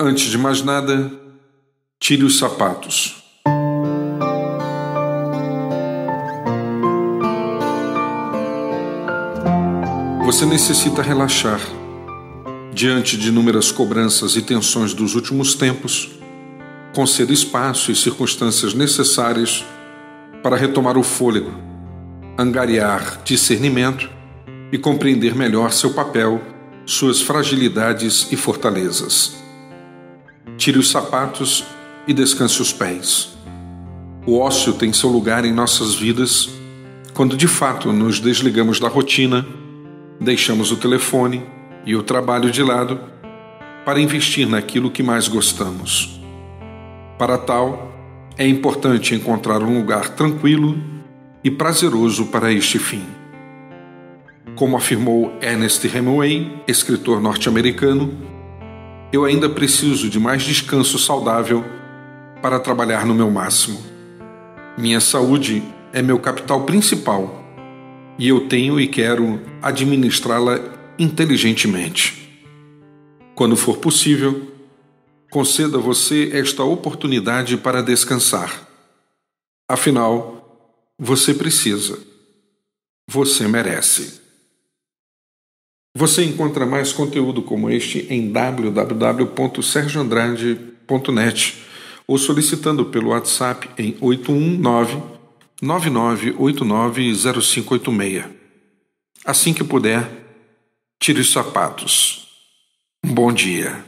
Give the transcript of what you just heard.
Antes de mais nada, tire os sapatos. Você necessita relaxar. Diante de inúmeras cobranças e tensões dos últimos tempos, conceda espaço e circunstâncias necessárias para retomar o fôlego, angariar discernimento e compreender melhor seu papel, suas fragilidades e fortalezas. Tire os sapatos e descanse os pés. O ócio tem seu lugar em nossas vidas quando de fato nos desligamos da rotina, deixamos o telefone e o trabalho de lado para investir naquilo que mais gostamos. Para tal, é importante encontrar um lugar tranquilo e prazeroso para este fim. Como afirmou Ernest Hemingway, escritor norte-americano, eu ainda preciso de mais descanso saudável para trabalhar no meu máximo. Minha saúde é meu capital principal e eu tenho e quero administrá-la inteligentemente. Quando for possível, conceda você esta oportunidade para descansar. Afinal, você precisa. Você merece. Você encontra mais conteúdo como este em www.sergioandrade.net ou solicitando pelo WhatsApp em 819 99890586. Assim que puder, tire os sapatos. Um bom dia.